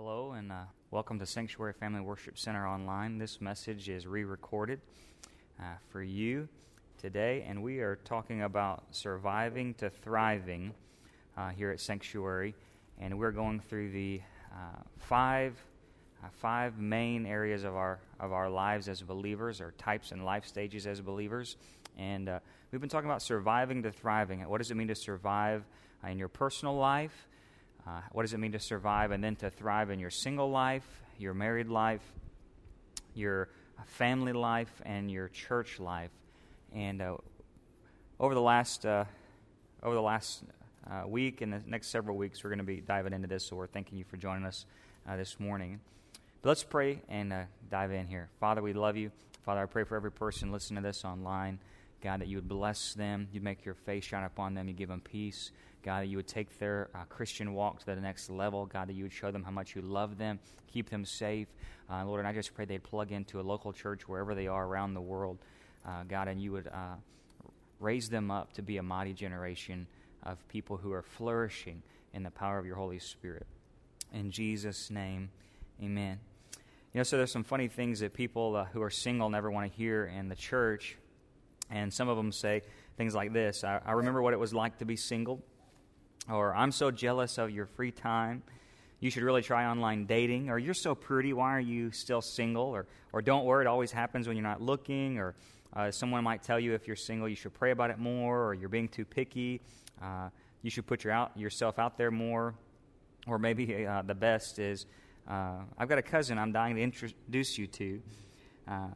Hello, and uh, welcome to Sanctuary Family Worship Center Online. This message is re recorded uh, for you today, and we are talking about surviving to thriving uh, here at Sanctuary. And we're going through the uh, five, uh, five main areas of our, of our lives as believers, or types and life stages as believers. And uh, we've been talking about surviving to thriving. What does it mean to survive in your personal life? Uh, what does it mean to survive and then to thrive in your single life, your married life, your family life, and your church life? And uh, over the last uh, over the last uh, week and the next several weeks, we're going to be diving into this. So we're thanking you for joining us uh, this morning. But let's pray and uh, dive in here. Father, we love you. Father, I pray for every person listening to this online. God, that you would bless them, you'd make your face shine upon them, you give them peace. God, that you would take their uh, Christian walk to the next level. God, that you would show them how much you love them, keep them safe. Uh, Lord, and I just pray they'd plug into a local church wherever they are around the world, uh, God, and you would uh, raise them up to be a mighty generation of people who are flourishing in the power of your Holy Spirit. In Jesus' name, amen. You know, so there's some funny things that people uh, who are single never want to hear in the church. And some of them say things like this I, I remember what it was like to be single or I'm so jealous of your free time. You should really try online dating, or you're so pretty, why are you still single? Or, or don't worry, it always happens when you're not looking, or uh, someone might tell you if you're single, you should pray about it more, or you're being too picky. Uh, you should put your out, yourself out there more. Or maybe uh, the best is uh, I've got a cousin I'm dying to introduce you to. Uh,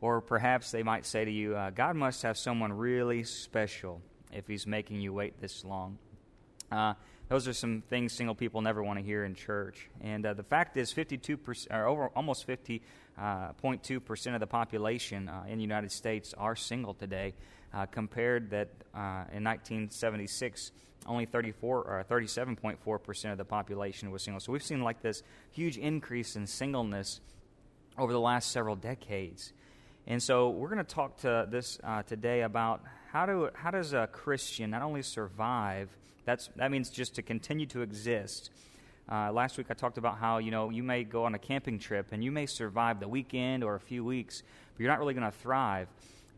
or perhaps they might say to you, uh, God must have someone really special if he's making you wait this long. Uh, those are some things single people never want to hear in church. And uh, the fact is, 52%, or over almost 50.2% uh, of the population uh, in the United States are single today, uh, compared that uh, in 1976, only 34 or 37.4% of the population was single. So we've seen like this huge increase in singleness over the last several decades. And so we're going to talk to this today about how, do, how does a Christian not only survive that's, that means just to continue to exist. Uh, last week I talked about how you know you may go on a camping trip and you may survive the weekend or a few weeks, but you're not really going to thrive.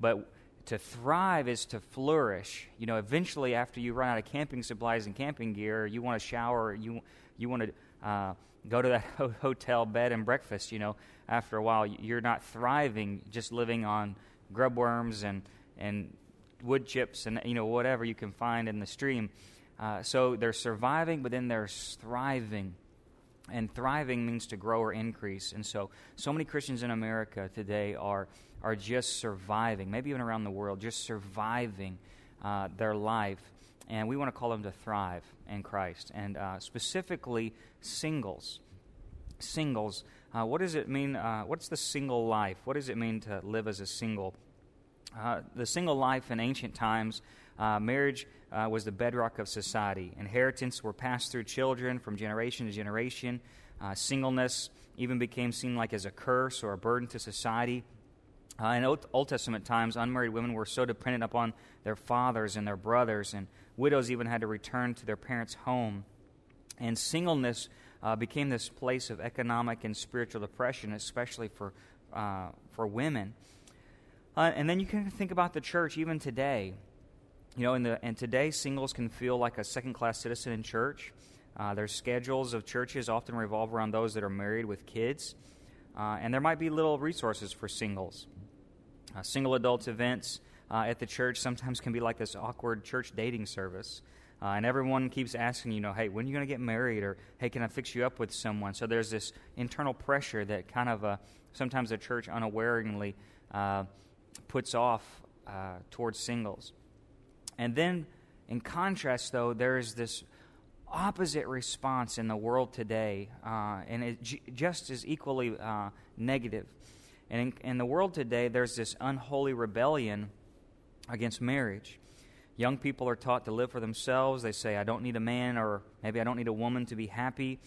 But to thrive is to flourish. You know, eventually after you run out of camping supplies and camping gear, you want to shower, you you want to uh, go to that hotel bed and breakfast. You know, after a while you're not thriving just living on grub worms and and wood chips and you know whatever you can find in the stream. Uh, so they're surviving, but then they're thriving. And thriving means to grow or increase. And so, so many Christians in America today are, are just surviving, maybe even around the world, just surviving uh, their life. And we want to call them to thrive in Christ. And uh, specifically, singles. Singles. Uh, what does it mean? Uh, what's the single life? What does it mean to live as a single? Uh, the single life in ancient times marriage uh, was the bedrock of society. Inheritance were passed through children from generation to generation. Uh, singleness even became seen like as a curse or a burden to society. Uh, in Old, Testament times, unmarried women were so dependent upon their fathers and their brothers, and widows even had to return to their parents' home. And singleness uh, became this place of economic and spiritual depression, especially for, uh, for women. Uh, and then you can think about the church even today. You know, the and today singles can feel like a second class citizen in church. Uh, their schedules of churches often revolve around those that are married with kids, uh, and there might be little resources for singles. Uh, single adults events uh, at the church sometimes can be like this awkward church dating service. Uh, and everyone keeps asking, you know, hey, when are you going to get married? Or, hey, can I fix you up with someone? So there's this internal pressure that kind of uh, sometimes the church unawareingly puts off towards singles. And then, in contrast, though, there is this opposite response in the world today, uh, and it j- just as equally uh, negative. And in, in the world today, there's this unholy rebellion against marriage. Young people are taught to live for themselves. They say, I don't need a man, or maybe I don't need a woman to be happy.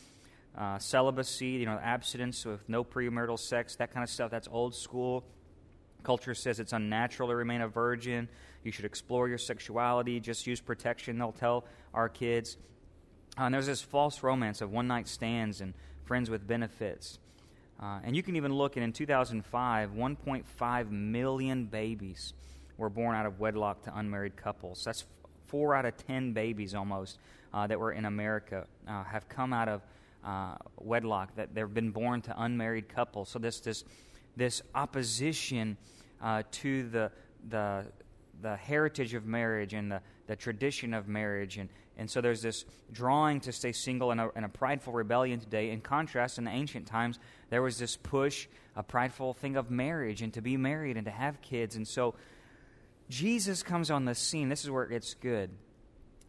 Uh, celibacy, you know, abstinence with no premarital sex, that kind of stuff, that's old school. Culture says it's unnatural to remain a virgin. You should explore your sexuality. Just use protection, they'll tell our kids. Uh, and there's this false romance of one night stands and friends with benefits. Uh, and you can even look, and in 2005, 1.5 million babies were born out of wedlock to unmarried couples. That's four out of 10 babies almost uh, that were in America uh, have come out of uh, wedlock, that they've been born to unmarried couples. So, this, this, this opposition uh, to the, the, the heritage of marriage and the, the tradition of marriage. And, and so there's this drawing to stay single and a, and a prideful rebellion today. In contrast, in the ancient times, there was this push, a prideful thing of marriage and to be married and to have kids. And so Jesus comes on the scene. This is where it gets good.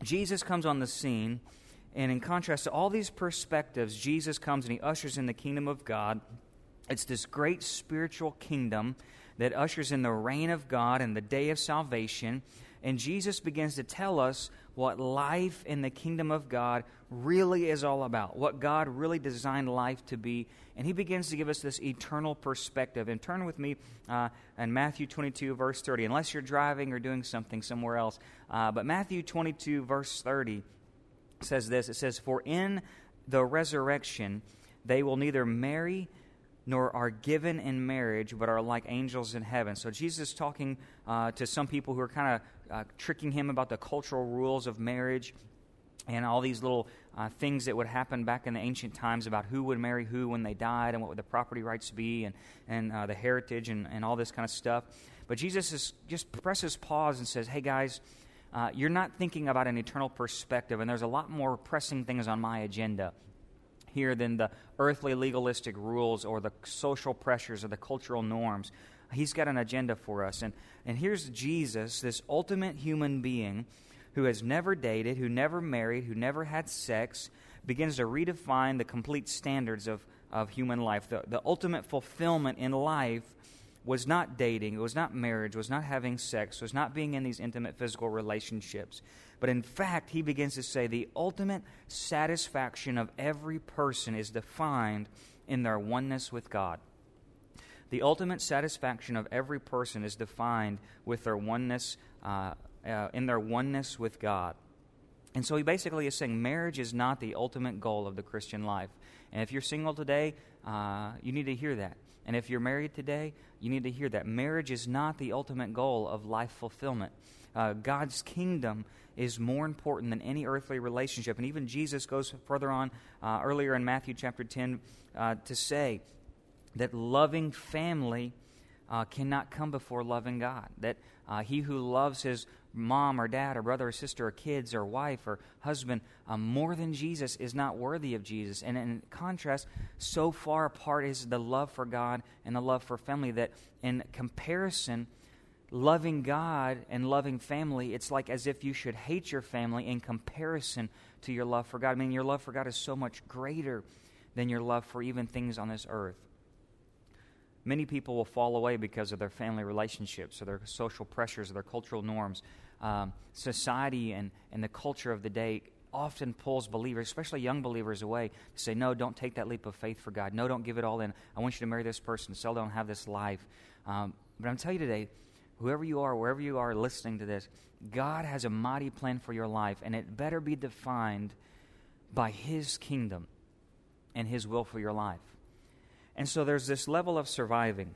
Jesus comes on the scene, and in contrast to all these perspectives, Jesus comes and he ushers in the kingdom of God. It's this great spiritual kingdom that ushers in the reign of God and the day of salvation. And Jesus begins to tell us what life in the kingdom of God really is all about, what God really designed life to be. And he begins to give us this eternal perspective. And turn with me uh, in Matthew 22, verse 30, unless you're driving or doing something somewhere else. Uh, but Matthew 22, verse 30 says this It says, For in the resurrection they will neither marry nor are given in marriage, but are like angels in heaven. So Jesus is talking uh, to some people who are kind of uh, tricking him about the cultural rules of marriage and all these little uh, things that would happen back in the ancient times about who would marry who when they died and what would the property rights be and, and uh, the heritage and, and all this kind of stuff. But Jesus is, just presses pause and says, Hey guys, uh, you're not thinking about an eternal perspective, and there's a lot more pressing things on my agenda here than the earthly legalistic rules or the social pressures or the cultural norms. He's got an agenda for us. And, and here's Jesus, this ultimate human being who has never dated, who never married, who never had sex, begins to redefine the complete standards of, of human life. The, the ultimate fulfillment in life was not dating, it was not marriage, was not having sex, was not being in these intimate physical relationships. But in fact, he begins to say the ultimate satisfaction of every person is defined in their oneness with God. The ultimate satisfaction of every person is defined with their oneness, uh, uh, in their oneness with God. And so he basically is saying marriage is not the ultimate goal of the Christian life. And if you're single today, uh, you need to hear that. And if you're married today, you need to hear that. Marriage is not the ultimate goal of life fulfillment. Uh, God's kingdom is more important than any earthly relationship. And even Jesus goes further on uh, earlier in Matthew chapter 10 uh, to say that loving family uh, cannot come before loving God. That uh, he who loves his mom or dad or brother or sister or kids or wife or husband um, more than Jesus is not worthy of Jesus. And in contrast, so far apart is the love for God and the love for family that in comparison, loving God and loving family, it's like as if you should hate your family in comparison to your love for God. I mean, your love for God is so much greater than your love for even things on this earth. Many people will fall away because of their family relationships or their social pressures or their cultural norms. Um, society and, and the culture of the day often pulls believers, especially young believers, away to say, No, don't take that leap of faith for God. No, don't give it all in. I want you to marry this person. So don't have this life. Um, but I'm telling you today, whoever you are, wherever you are listening to this, God has a mighty plan for your life, and it better be defined by His kingdom and His will for your life. And so there's this level of surviving.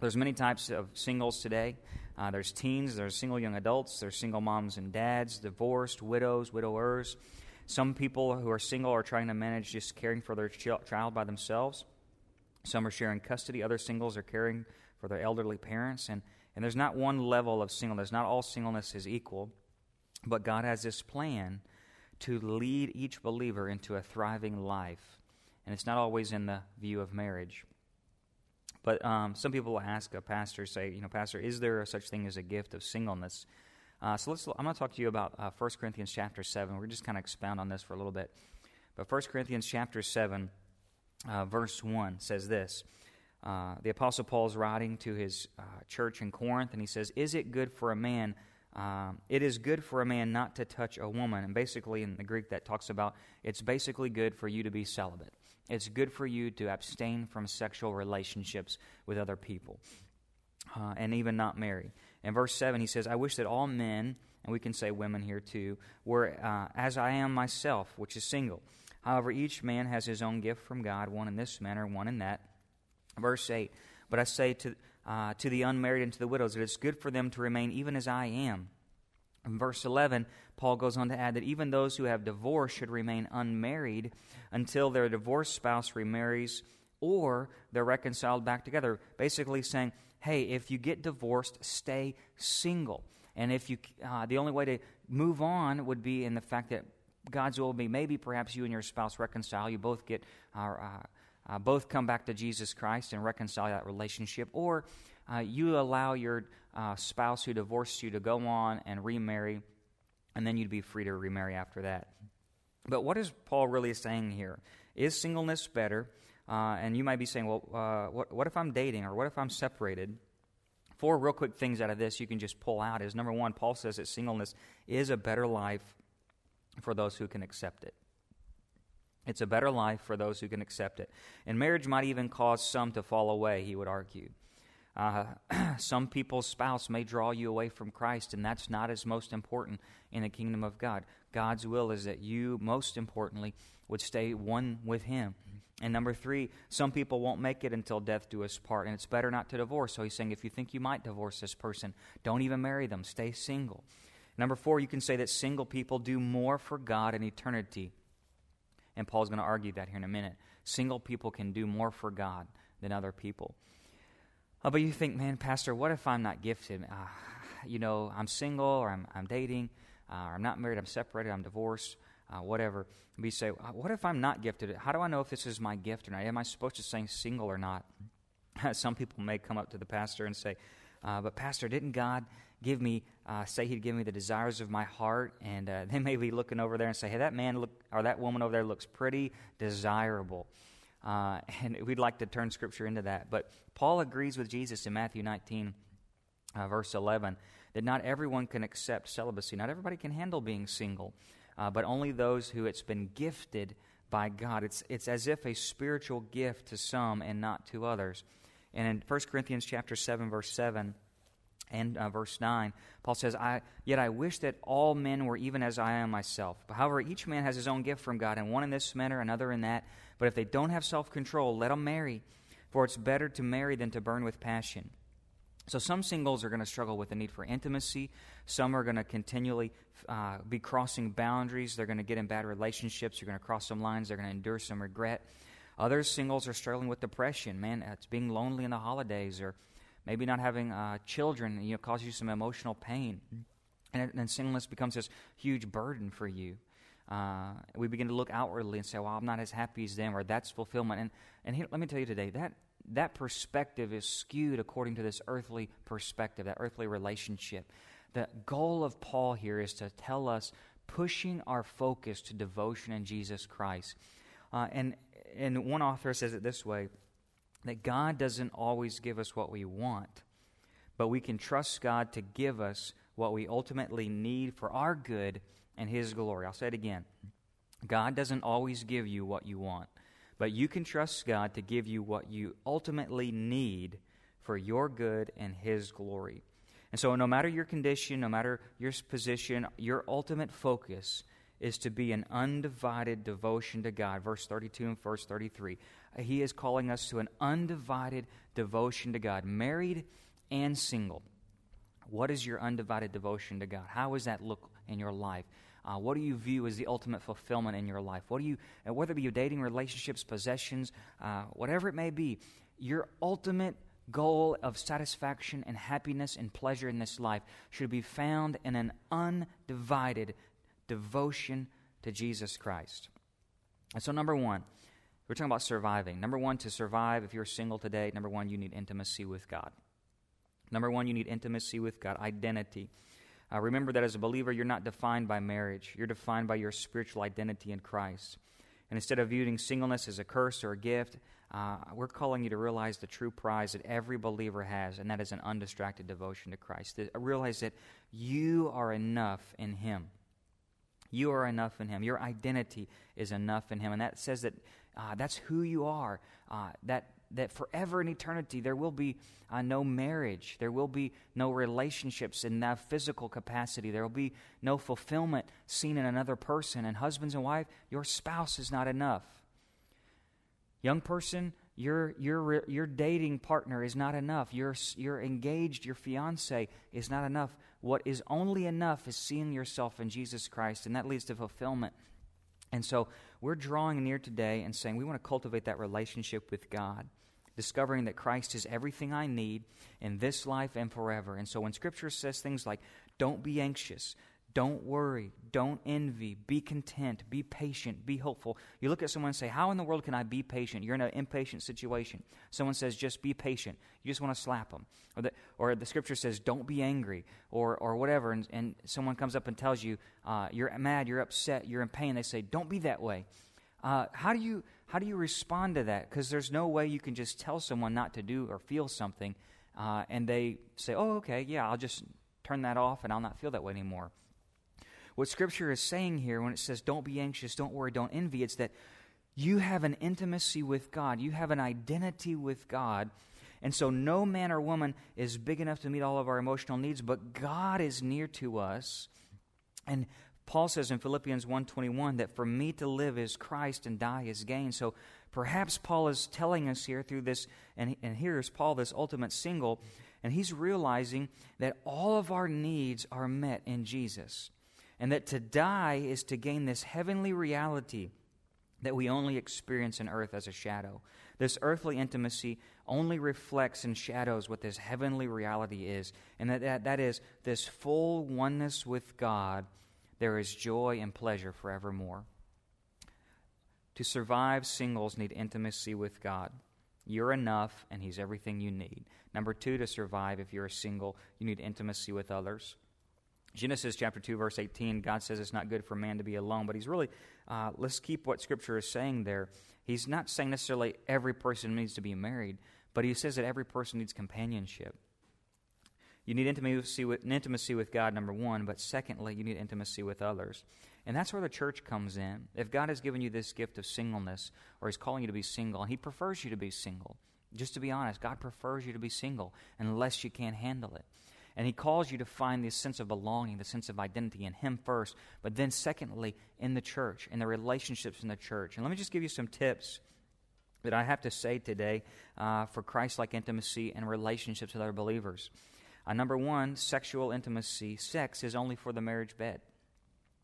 There's many types of singles today. Uh, there's teens, there's single young adults, there's single moms and dads, divorced, widows, widowers. Some people who are single are trying to manage just caring for their child by themselves. Some are sharing custody. Other singles are caring for their elderly parents. And and there's not one level of singleness. Not all singleness is equal. But God has this plan to lead each believer into a thriving life. And it's not always in the view of marriage. But um, some people will ask a pastor, say, you know, Pastor, is there such thing as a gift of singleness? Uh, so let's, I'm going to talk to you about uh, 1 Corinthians chapter 7. We're just kind of expound on this for a little bit. But 1 Corinthians chapter 7, uh, verse 1 says this uh, the Apostle Paul is writing to his uh, church in Corinth, and he says, Is it good for a man? Um, it is good for a man not to touch a woman. And basically, in the Greek, that talks about it's basically good for you to be celibate. It's good for you to abstain from sexual relationships with other people uh, and even not marry. In verse 7, he says, I wish that all men, and we can say women here too, were uh, as I am myself, which is single However, each man has his own gift from God, one in this manner, one in that. Verse 8 But I say to, uh, to the unmarried and to the widows that it's good for them to remain even as I am. In verse 11, Paul goes on to add that even those who have divorced should remain unmarried until their divorced spouse remarries or they're reconciled back together. Basically, saying, hey, if you get divorced, stay single. And if you, uh, the only way to move on would be in the fact that God's will be maybe perhaps you and your spouse reconcile. You both get, uh, uh, both come back to Jesus Christ and reconcile that relationship, or uh, you allow your uh, spouse who divorced you to go on and remarry, and then you'd be free to remarry after that. But what is Paul really saying here? Is singleness better? Uh, and you might be saying, well, uh, what, what if I'm dating or what if I'm separated? Four real quick things out of this you can just pull out is number one, Paul says that singleness is a better life for those who can accept it. It's a better life for those who can accept it. And marriage might even cause some to fall away, he would argue. Uh, some people's spouse may draw you away from Christ, and that's not as most important in the kingdom of God. God's will is that you, most importantly, would stay one with Him. And number three, some people won't make it until death do us part, and it's better not to divorce. So he's saying if you think you might divorce this person, don't even marry them, stay single. Number four, you can say that single people do more for God in eternity. And Paul's going to argue that here in a minute. Single people can do more for God than other people. Oh, but you think, man, Pastor, what if I'm not gifted? Uh, you know, I'm single or I'm, I'm dating, uh, or I'm not married, I'm separated, I'm divorced, uh, whatever. We say, uh, what if I'm not gifted? How do I know if this is my gift or not? Am I supposed to say single or not? Some people may come up to the pastor and say, uh, but Pastor, didn't God give me, uh, say He'd give me the desires of my heart? And they may be looking over there and say, hey, that man look, or that woman over there looks pretty desirable. Uh, and we'd like to turn Scripture into that. But Paul agrees with Jesus in Matthew 19, uh, verse 11, that not everyone can accept celibacy. Not everybody can handle being single, uh, but only those who it's been gifted by God. It's, it's as if a spiritual gift to some and not to others. And in 1 Corinthians chapter 7, verse 7, and uh, verse 9, Paul says, I, Yet I wish that all men were even as I am myself. But however, each man has his own gift from God, and one in this manner, another in that. But if they don't have self control, let them marry, for it's better to marry than to burn with passion. So, some singles are going to struggle with the need for intimacy. Some are going to continually uh, be crossing boundaries. They're going to get in bad relationships. You're going to cross some lines. They're going to endure some regret. Other singles are struggling with depression. Man, it's being lonely in the holidays, or maybe not having uh, children. You know, causes you some emotional pain, and, then singleness becomes this huge burden for you uh, we begin to look outwardly and say, well, I'm not as happy as them, or that's fulfillment. And, and here, let me tell you today, that, that perspective is skewed according to this earthly perspective, that earthly relationship. The goal of Paul here is to tell us pushing our focus to devotion in Jesus Christ. Uh, and, and one author says it this way that God doesn't always give us what we want, but we can trust God to give us what we ultimately need for our good and His glory. I'll say it again. God doesn't always give you what you want, but you can trust God to give you what you ultimately need for your good and His glory. And so, no matter your condition, no matter your position, your ultimate focus is to be an undivided devotion to God. Verse 32 and verse 33. He is calling us to an undivided devotion to God, married and single. What is your undivided devotion to God? How does that look in your life? Uh, what do you view as the ultimate fulfillment in your life? What do you, uh, whether it be your dating relationships, possessions, uh, whatever it may be, your ultimate goal of satisfaction and happiness and pleasure in this life should be found in an undivided devotion to Jesus Christ. And so, number one, we're talking about surviving. Number one, to survive, if you're single today, number one, you need intimacy with God. Number one, you need intimacy with God, identity. Uh, remember that as a believer, you're not defined by marriage, you're defined by your spiritual identity in Christ. And instead of viewing singleness as a curse or a gift, uh, we're calling you to realize the true prize that every believer has, and that is an undistracted devotion to Christ. To realize that you are enough in Him. You are enough in Him. Your identity is enough in Him. And that says that Uh, that's who you are. Uh, that that forever in eternity there will be uh, no marriage, there will be no relationships in that physical capacity, there will be no fulfillment seen in another person. And husbands and wife, your spouse is not enough. Young person, your your your dating partner is not enough. Your your engaged, your fiance is not enough. What is only enough is seeing yourself in Jesus Christ, and that leads to fulfillment. And so we're drawing near today and saying we want to cultivate that relationship with God discovering that Christ is everything I need in this life and forever. And so when Scripture says things like, don't be anxious, don't worry, don't envy, be content, be patient, be hopeful. You look at someone and say, How in the world can I be patient? You're in an impatient situation. Someone says, Just be patient. You just want to slap them. Or the, or the scripture says, Don't be angry, or, or whatever. And, and someone comes up and tells you, uh, You're mad, you're upset, you're in pain. They say, Don't be that way. Uh, how do you how do you respond to that? Because there's no way you can just tell someone not to do or feel something, uh, and they say, "Oh, okay, yeah, I'll just turn that off, and I'll not feel that way anymore." What Scripture is saying here, when it says, "Don't be anxious, don't worry, don't envy," it's that you have an intimacy with God, you have an identity with God. And so, no man or woman is big enough to meet all of our emotional needs, but God is near to us. And Paul says in Philippians 1:21 that for me to live is Christ and die is gain. So perhaps Paul is telling us here through this and, and here's Paul this ultimate single and he's realizing that all of our needs are met in Jesus. And that to die is to gain this heavenly reality that we only experience in earth as a shadow. This earthly intimacy only reflects and shadows what this heavenly reality is, and that, that, that is this full oneness with God there is joy and pleasure forevermore. To survive, singles need intimacy with God. You're enough, and He's everything you need. Number two, to survive, if you're a single, you need intimacy with others. Genesis chapter 2, verse 18, God says it's not good for man to be alone, but He's really, uh, let's keep what Scripture is saying there. He's not saying necessarily every person needs to be married, but He says that every person needs companionship. You need intimacy with, intimacy with God, number one, but secondly, you need intimacy with others. And that's where the church comes in. If God has given you this gift of singleness, or He's calling you to be single, and He prefers you to be single, just to be honest, God prefers you to be single unless you can't handle it. And He calls you to find this sense of belonging, the sense of identity in Him first, but then secondly, in the church, in the relationships in the church. And let me just give you some tips that I have to say today uh, for Christ like intimacy and relationships with other believers. Uh, number one, sexual intimacy. Sex is only for the marriage bed.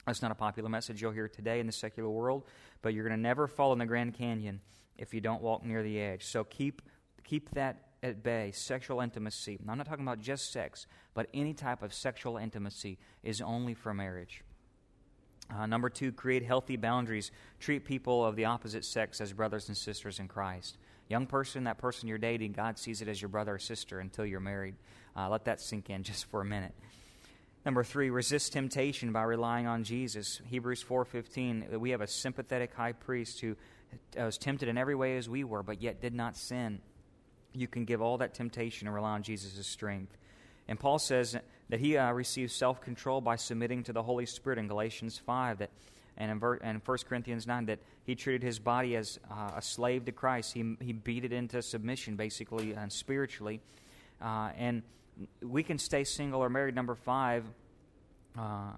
That's not a popular message you'll hear today in the secular world, but you're going to never fall in the Grand Canyon if you don't walk near the edge. So keep, keep that at bay. Sexual intimacy. I'm not talking about just sex, but any type of sexual intimacy is only for marriage. Uh, number two, create healthy boundaries. Treat people of the opposite sex as brothers and sisters in Christ. Young person, that person you're dating, God sees it as your brother or sister until you're married. Uh, let that sink in just for a minute. Number three, resist temptation by relying on Jesus. Hebrews 4.15, we have a sympathetic high priest who was tempted in every way as we were, but yet did not sin. You can give all that temptation and rely on Jesus' strength. And Paul says that he uh, received self control by submitting to the Holy Spirit in Galatians 5, that, and in, ver- and 1 Corinthians 9, that he treated his body as uh, a slave to Christ. He, he beat it into submission, basically, and spiritually. Uh, and we can stay single or married. Number five, uh,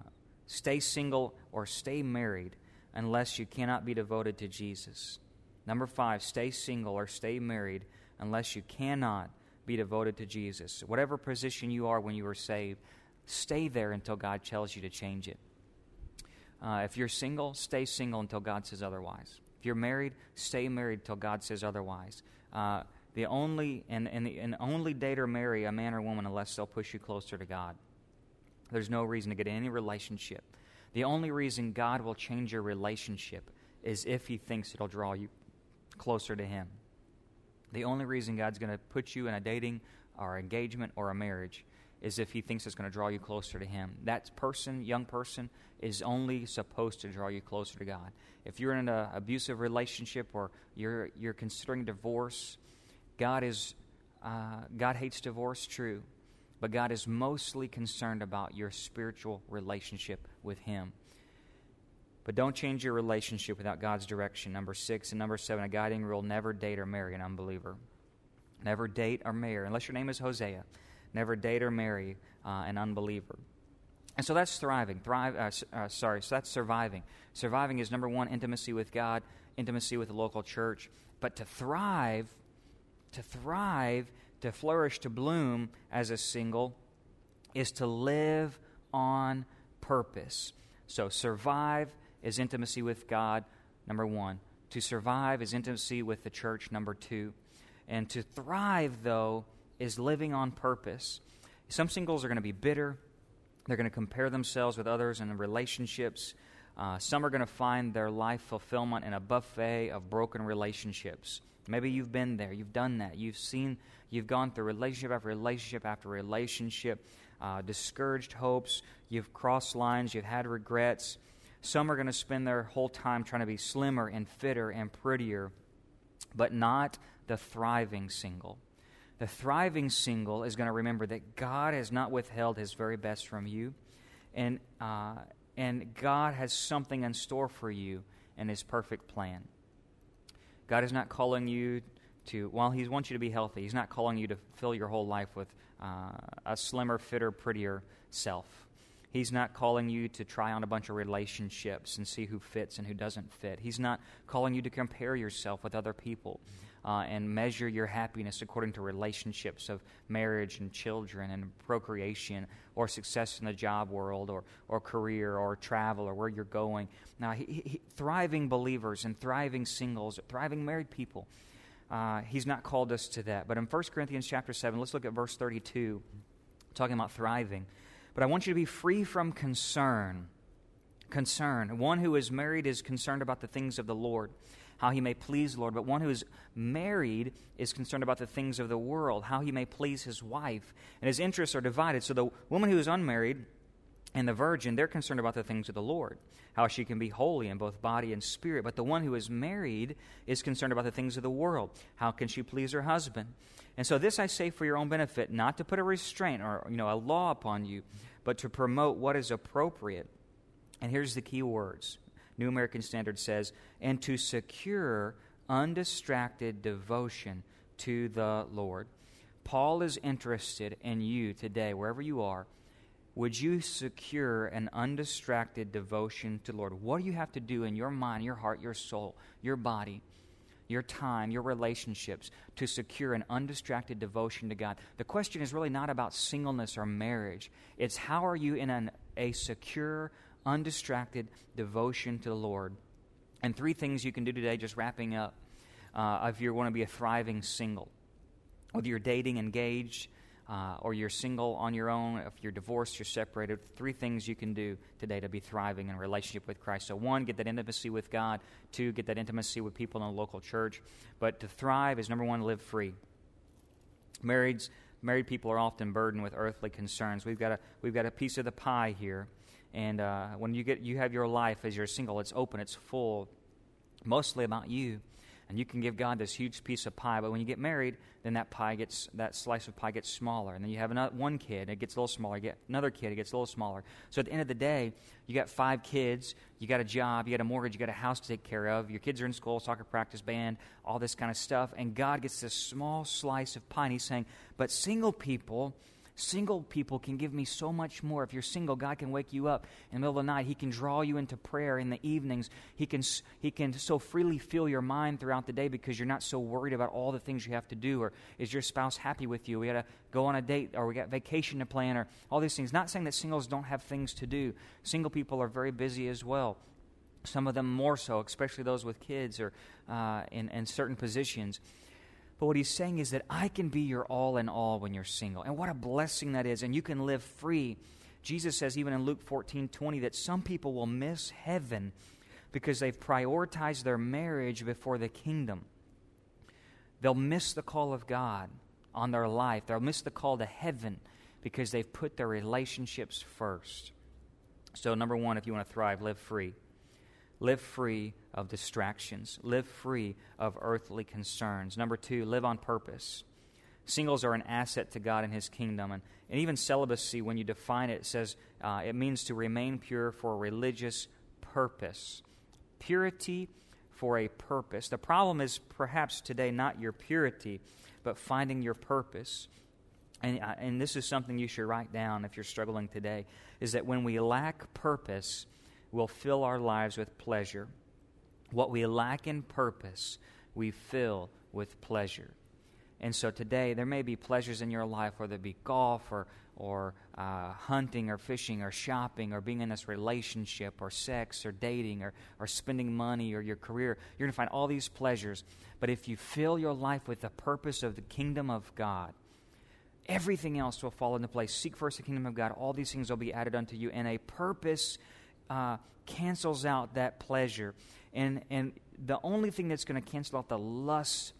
stay single or stay married unless you cannot be devoted to Jesus. Number five, stay single or stay married unless you cannot be devoted to Jesus. Whatever position you are when you are saved, stay there until God tells you to change it. Uh, if you're single, stay single until God says otherwise. If you're married, stay married until God says otherwise. Uh, the only and, and, the, and only date or marry a man or woman unless they'll push you closer to God. There's no reason to get any relationship. The only reason God will change your relationship is if He thinks it'll draw you closer to Him. The only reason God's going to put you in a dating or engagement or a marriage is if He thinks it's going to draw you closer to Him. That person, young person, is only supposed to draw you closer to God. If you're in an abusive relationship or you're, you're considering divorce, God is uh, God hates divorce, true, but God is mostly concerned about your spiritual relationship with Him. But don't change your relationship without God's direction. Number six. And number seven, a guiding rule never date or marry an unbeliever. Never date or marry, unless your name is Hosea. Never date or marry uh, an unbeliever. And so that's thriving. Thrive. Uh, uh, sorry, so that's surviving. Surviving is number one, intimacy with God, intimacy with the local church. But to thrive, to thrive, to flourish, to bloom as a single, is to live on purpose. So survive is intimacy with God, number one. To survive is intimacy with the church, number two. And to thrive, though, is living on purpose. Some singles are going to be bitter. They're going to compare themselves with others in relationships. Uh, some are going to find their life fulfillment in a buffet of broken relationships. Maybe you've been there. You've done that. You've seen, you've gone through relationship after relationship after relationship, uh, discouraged hopes. You've crossed lines. You've had regrets. Some are going to spend their whole time trying to be slimmer and fitter and prettier, but not the thriving single. The thriving single is going to remember that God has not withheld his very best from you, and, uh, and God has something in store for you in his perfect plan. God is not calling you to, while He wants you to be healthy, He's not calling you to fill your whole life with uh, a slimmer, fitter, prettier self. He's not calling you to try on a bunch of relationships and see who fits and who doesn't fit. He's not calling you to compare yourself with other people uh, and measure your happiness according to relationships of marriage and children and procreation or success in the job world or, or career or travel or where you're going. Now, he, he, thriving believers and thriving singles, thriving married people, uh, he's not called us to that. But in 1 Corinthians chapter 7, let's look at verse 32, talking about thriving. But I want you to be free from concern. Concern. One who is married is concerned about the things of the Lord, how he may please the Lord. But one who is married is concerned about the things of the world, how he may please his wife. And his interests are divided. So the woman who is unmarried and the virgin, they're concerned about the things of the Lord, how she can be holy in both body and spirit. But the one who is married is concerned about the things of the world, how can she please her husband. And so this I say for your own benefit, not to put a restraint or you know a law upon you, but to promote what is appropriate. And here's the key words New American Standard says, and to secure undistracted devotion to the Lord. Paul is interested in you today, wherever you are. Would you secure an undistracted devotion to the Lord? What do you have to do in your mind, your heart, your soul, your body your time, your relationships to secure an undistracted devotion to God. The question is really not about singleness or marriage. It's how are you in an, a secure, undistracted devotion to the Lord? And three things you can do today, just wrapping up, uh, if you want to be a thriving single. Whether you're dating, engaged, uh, or you're single on your own, if you're divorced, you're separated, three things you can do today to be thriving in a relationship with Christ. So, one, get that intimacy with God. Two, get that intimacy with people in the local church. But to thrive is number one, live free. Marrieds, married people are often burdened with earthly concerns. We've got a, we've got a piece of the pie here. And uh, when you, get, you have your life as you're single, it's open, it's full, mostly about you and you can give God this huge piece of pie. But when you get married, then that pie gets that slice of pie gets smaller, and then you have another, one kid, it gets a little smaller. You get another kid, it gets a little smaller. So at the end of the day, you got five kids, you got a job, you got a mortgage, you got a house to take care of. Your kids are in school, soccer practice, band, all this kind of stuff, and God gets this small slice of pie. And He's saying, but single people Single people can give me so much more. If you're single, God can wake you up in the middle of the night. He can draw you into prayer in the evenings. He can, he can so freely fill your mind throughout the day because you're not so worried about all the things you have to do. Or is your spouse happy with you? We got to go on a date or we got vacation to plan or all these things. Not saying that singles don't have things to do. Single people are very busy as well some of them more so, especially those with kids or uh, in, in certain positions. But what he's saying is that I can be your all in all when you're single. And what a blessing that is. And you can live free. Jesus says, even in Luke 14 20, that some people will miss heaven because they've prioritized their marriage before the kingdom. They'll miss the call of God on their life, they'll miss the call to heaven because they've put their relationships first. So, number one, if you want to thrive, live free. Live free of distractions. Live free of earthly concerns. Number two, live on purpose. Singles are an asset to God and His kingdom. And, and even celibacy, when you define it, says uh, it means to remain pure for a religious purpose. Purity for a purpose. The problem is perhaps today not your purity, but finding your purpose. And, uh, and this is something you should write down if you're struggling today is that when we lack purpose, we'll fill our lives with pleasure. What we lack in purpose, we fill with pleasure. And so today, there may be pleasures in your life, whether it be golf or, or uh, hunting or fishing or shopping or being in this relationship or sex or dating or, or spending money or your career. You're going to find all these pleasures. But if you fill your life with the purpose of the kingdom of God, everything else will fall into place. Seek first the kingdom of God. All these things will be added unto you. And a purpose uh, cancels out that pleasure. And, and the only thing that's going to cancel out the lust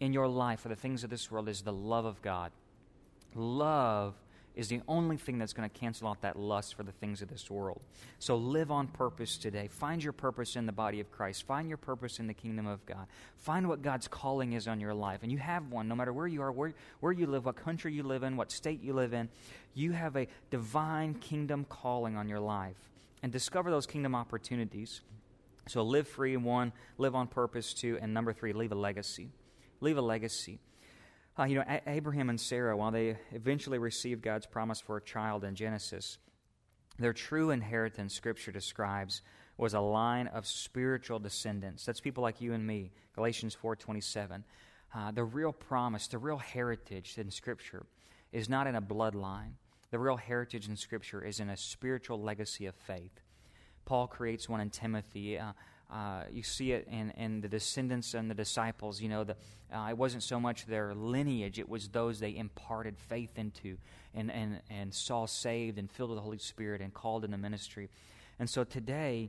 in your life for the things of this world is the love of God. Love is the only thing that's going to cancel out that lust for the things of this world. So live on purpose today. Find your purpose in the body of Christ. Find your purpose in the kingdom of God. Find what God's calling is on your life. And you have one, no matter where you are, where, where you live, what country you live in, what state you live in. You have a divine kingdom calling on your life. And discover those kingdom opportunities. So live free, one, live on purpose, two, and number three, leave a legacy. Leave a legacy. Uh, you know, a- Abraham and Sarah, while they eventually received God's promise for a child in Genesis, their true inheritance, Scripture describes, was a line of spiritual descendants. That's people like you and me. Galatians four twenty seven. Uh, the real promise, the real heritage in Scripture, is not in a bloodline. The real heritage in Scripture is in a spiritual legacy of faith. Paul creates one in Timothy. Uh, uh, you see it in, in the descendants and the disciples. You know, the, uh, it wasn't so much their lineage, it was those they imparted faith into and, and, and saw saved and filled with the Holy Spirit and called in the ministry. And so today,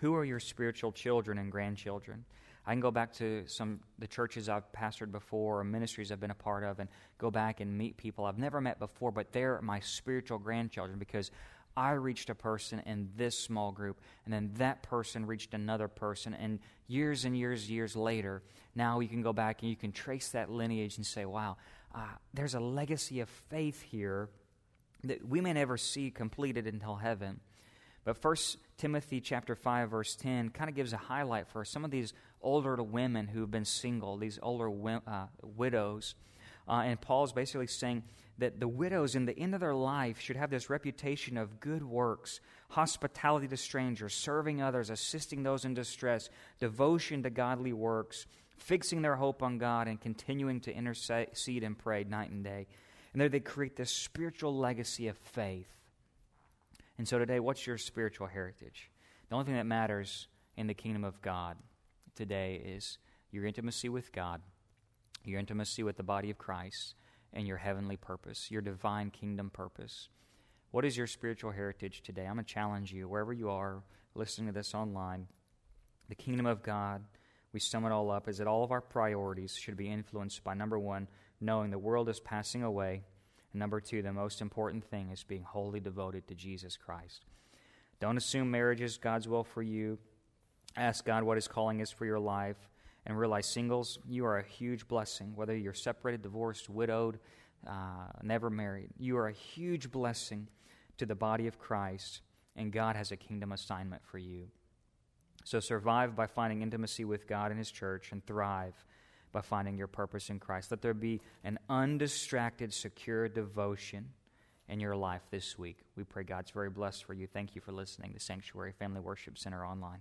who are your spiritual children and grandchildren? I can go back to some the churches I've pastored before or ministries I've been a part of and go back and meet people I've never met before, but they're my spiritual grandchildren because I reached a person in this small group, and then that person reached another person, and years and years, years later, now you can go back and you can trace that lineage and say, wow, uh, there's a legacy of faith here that we may never see completed until heaven. But First Timothy chapter 5 verse 10 kind of gives a highlight for some of these older women who have been single, these older uh, widows. Uh, and Paul's basically saying that the widows in the end of their life should have this reputation of good works, hospitality to strangers, serving others, assisting those in distress, devotion to godly works, fixing their hope on God, and continuing to intercede and pray night and day. And there they create this spiritual legacy of faith. And so today, what's your spiritual heritage? The only thing that matters in the kingdom of God today is your intimacy with God, your intimacy with the body of Christ and your heavenly purpose, your divine kingdom purpose. What is your spiritual heritage today? I'm going to challenge you, wherever you are listening to this online. The kingdom of God, we sum it all up, is that all of our priorities should be influenced by number one, knowing the world is passing away, number two, the most important thing is being wholly devoted to Jesus Christ. Don't assume marriage is God's will for you. Ask God what His calling is for your life and realize, singles, you are a huge blessing. Whether you're separated, divorced, widowed, uh, never married, you are a huge blessing to the body of Christ, and God has a kingdom assignment for you. So survive by finding intimacy with God and His church, and thrive by finding your purpose in Christ. Let there be an undistracted, secure devotion in your life this week. We pray God's very blessed for you. Thank you for listening to Sanctuary Family Worship Center online.